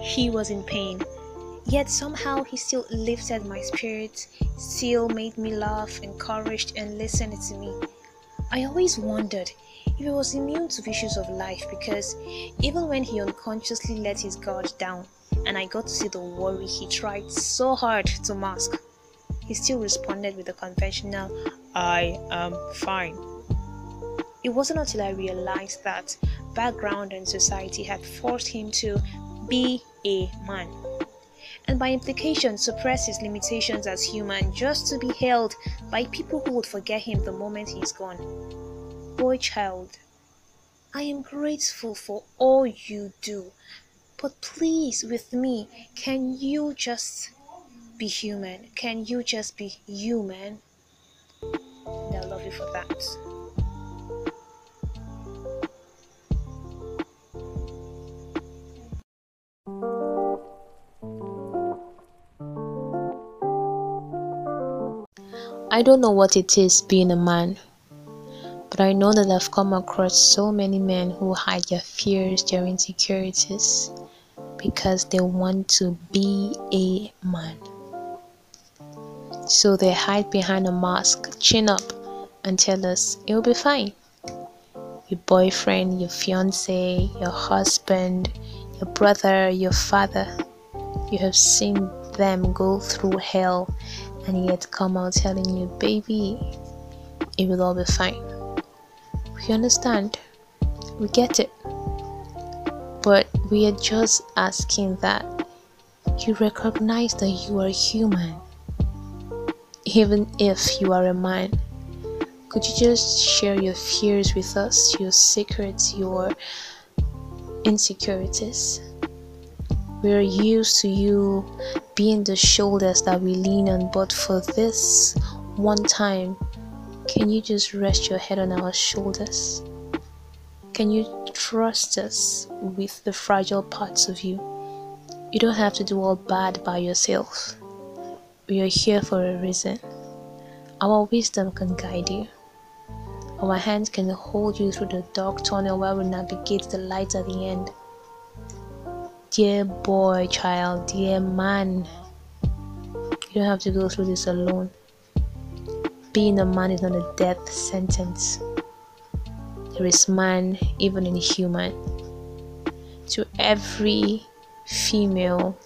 he was in pain. Yet somehow he still lifted my spirits, still made me laugh, encouraged, and listened to me. I always wondered if he was immune to issues of life because even when he unconsciously let his guard down and I got to see the worry he tried so hard to mask, he still responded with the conventional, I am fine. It wasn't until I realized that background and society had forced him to be a man and by implication suppress his limitations as human just to be held by people who would forget him the moment he's gone. Boy child, I am grateful for all you do, but please, with me, can you just be human? Can you just be human? And I love you for that. I don't know what it is being a man, but I know that I've come across so many men who hide their fears, their insecurities, because they want to be a man. So they hide behind a mask, chin up, and tell us it'll be fine. Your boyfriend, your fiance, your husband, your brother, your father, you have seen them go through hell and yet come out telling you, baby, it will all be fine. We understand, we get it, but we are just asking that you recognize that you are human, even if you are a man. Could you just share your fears with us, your secrets, your insecurities? We're used to you being the shoulders that we lean on, but for this one time, can you just rest your head on our shoulders? Can you trust us with the fragile parts of you? You don't have to do all bad by yourself. We are here for a reason. Our wisdom can guide you. Our hands can hold you through the dark tunnel while we navigate the light at the end. Dear boy, child, dear man, you don't have to go through this alone. Being a man is not a death sentence. There is man even in human. To every female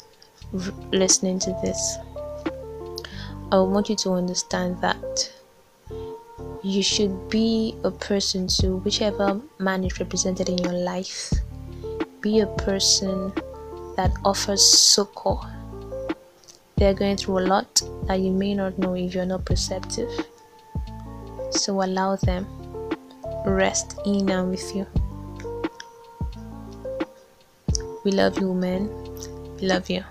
listening to this, I want you to understand that you should be a person to whichever man is represented in your life. Be a person that offers succor. They're going through a lot that you may not know if you're not perceptive. So allow them rest in and with you. We love you, man. We love you.